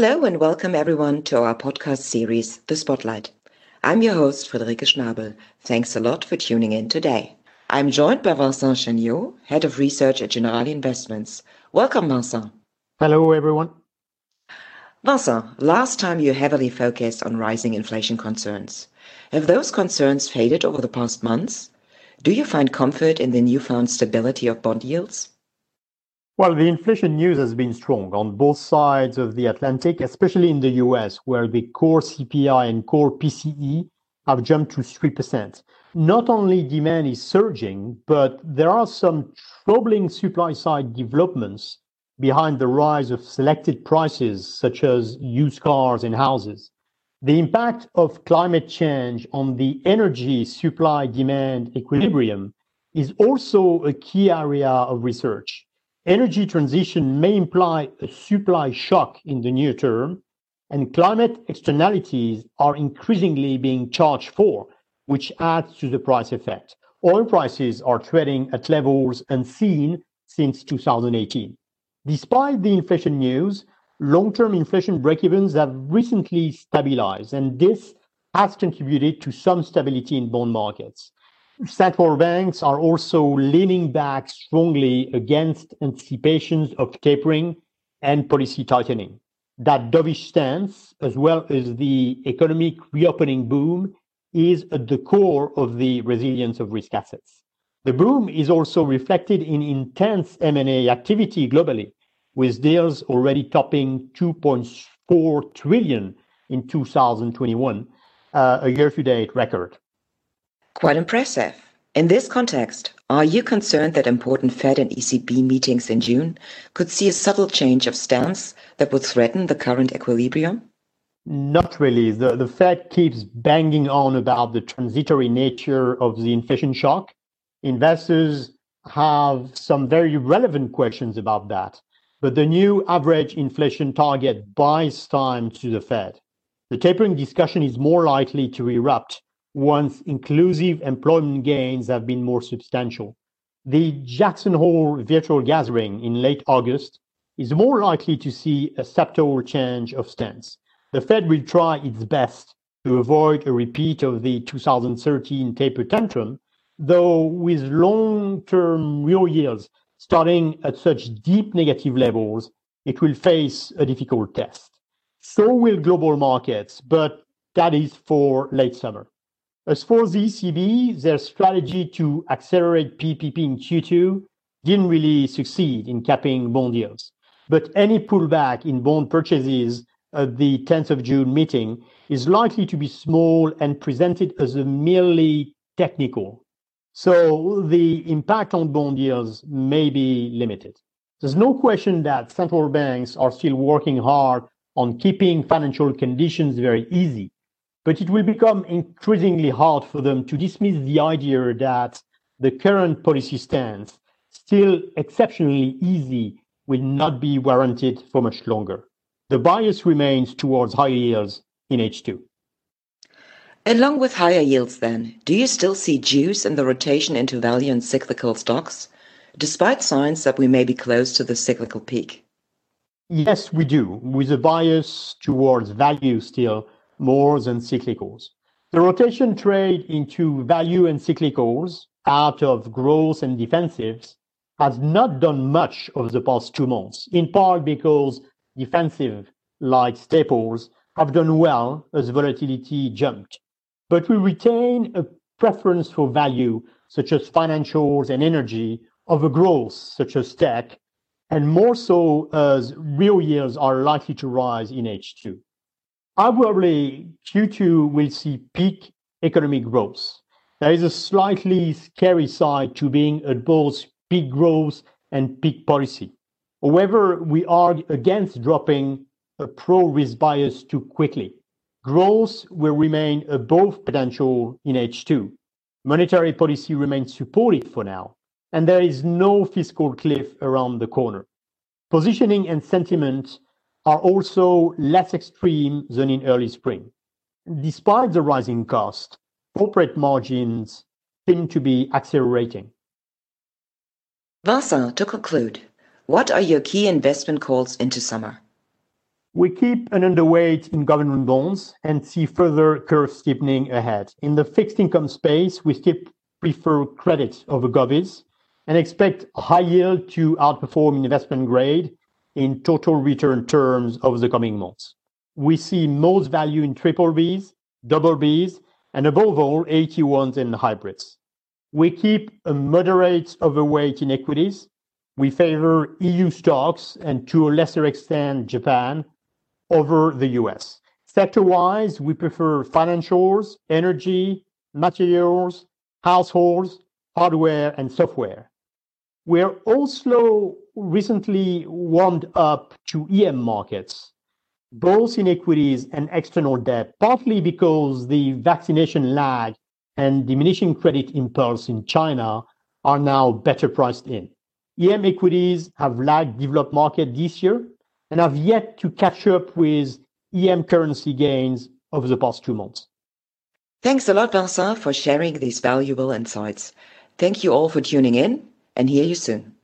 Hello and welcome everyone to our podcast series, The Spotlight. I'm your host, Friederike Schnabel. Thanks a lot for tuning in today. I'm joined by Vincent Chaigneau, Head of Research at Generali Investments. Welcome, Vincent. Hello, everyone. Vincent, last time you heavily focused on rising inflation concerns. Have those concerns faded over the past months? Do you find comfort in the newfound stability of bond yields? Well, the inflation news has been strong on both sides of the Atlantic, especially in the US, where the core CPI and core PCE have jumped to 3%. Not only demand is surging, but there are some troubling supply side developments behind the rise of selected prices, such as used cars and houses. The impact of climate change on the energy supply demand equilibrium is also a key area of research. Energy transition may imply a supply shock in the near term, and climate externalities are increasingly being charged for, which adds to the price effect. Oil prices are trading at levels unseen since 2018. Despite the inflation news, long-term inflation break-evens have recently stabilized, and this has contributed to some stability in bond markets. Central banks are also leaning back strongly against anticipations of tapering and policy tightening. That dovish stance, as well as the economic reopening boom, is at the core of the resilience of risk assets. The boom is also reflected in intense M&A activity globally, with deals already topping 2.4 trillion in 2021, uh, a year-to-date record. Quite impressive. In this context, are you concerned that important Fed and ECB meetings in June could see a subtle change of stance that would threaten the current equilibrium? Not really. The, the Fed keeps banging on about the transitory nature of the inflation shock. Investors have some very relevant questions about that. But the new average inflation target buys time to the Fed. The tapering discussion is more likely to erupt once inclusive employment gains have been more substantial. The Jackson Hole virtual gathering in late August is more likely to see a subtle change of stance. The Fed will try its best to avoid a repeat of the 2013 taper tantrum, though with long term real yields starting at such deep negative levels, it will face a difficult test. So will global markets, but that is for late summer. As for the ECB, their strategy to accelerate PEPP in Q2 didn't really succeed in capping bond yields. But any pullback in bond purchases at the 10th of June meeting is likely to be small and presented as a merely technical so the impact on bond yields may be limited. There's no question that central banks are still working hard on keeping financial conditions very easy, but it will become increasingly hard for them to dismiss the idea that the current policy stance, still exceptionally easy, will not be warranted for much longer. The bias remains towards higher yields in H2. Along with higher yields then, do you still see juice in the rotation into value and cyclical stocks, despite signs that we may be close to the cyclical peak? Yes, we do, with a bias towards value still more than cyclicals. The rotation trade into value and cyclicals out of growth and defensives has not done much over the past two months, in part because defensive like staples have done well as volatility jumped but we retain a preference for value, such as financials and energy, over growth, such as tech, and more so as real yields are likely to rise in H2. Arguably, Q2 will see peak economic growth. There is a slightly scary side to being at both peak growth and peak policy. However, we are against dropping a pro-risk bias too quickly. Growth will remain above potential in H2. Monetary policy remains supportive for now, and there is no fiscal cliff around the corner. Positioning and sentiment are also less extreme than in early spring. Despite the rising cost, corporate margins seem to be accelerating. Vincent, to conclude, what are your key investment calls into summer? We keep an underweight in government bonds and see further curve steepening ahead. In the fixed income space, we still prefer credit over govies and expect high yield to outperform investment grade in total return terms over the coming months. We see most value in triple Bs, double Bs, and above all, AT1s and hybrids. We keep a moderate overweight in equities. We favor EU stocks and to a lesser extent, Japan over the US. Sector-wise, we prefer financials, energy, materials, households, hardware, and software. We're also recently warmed up to EM markets, both in equities and external debt, partly because the vaccination lag and diminishing credit impulse in China are now better priced in. EM equities have lagged developed market this year and have yet to catch up with EM currency gains over the past two months. Thanks a lot, Vincent, for sharing these valuable insights. Thank you all for tuning in and hear you soon.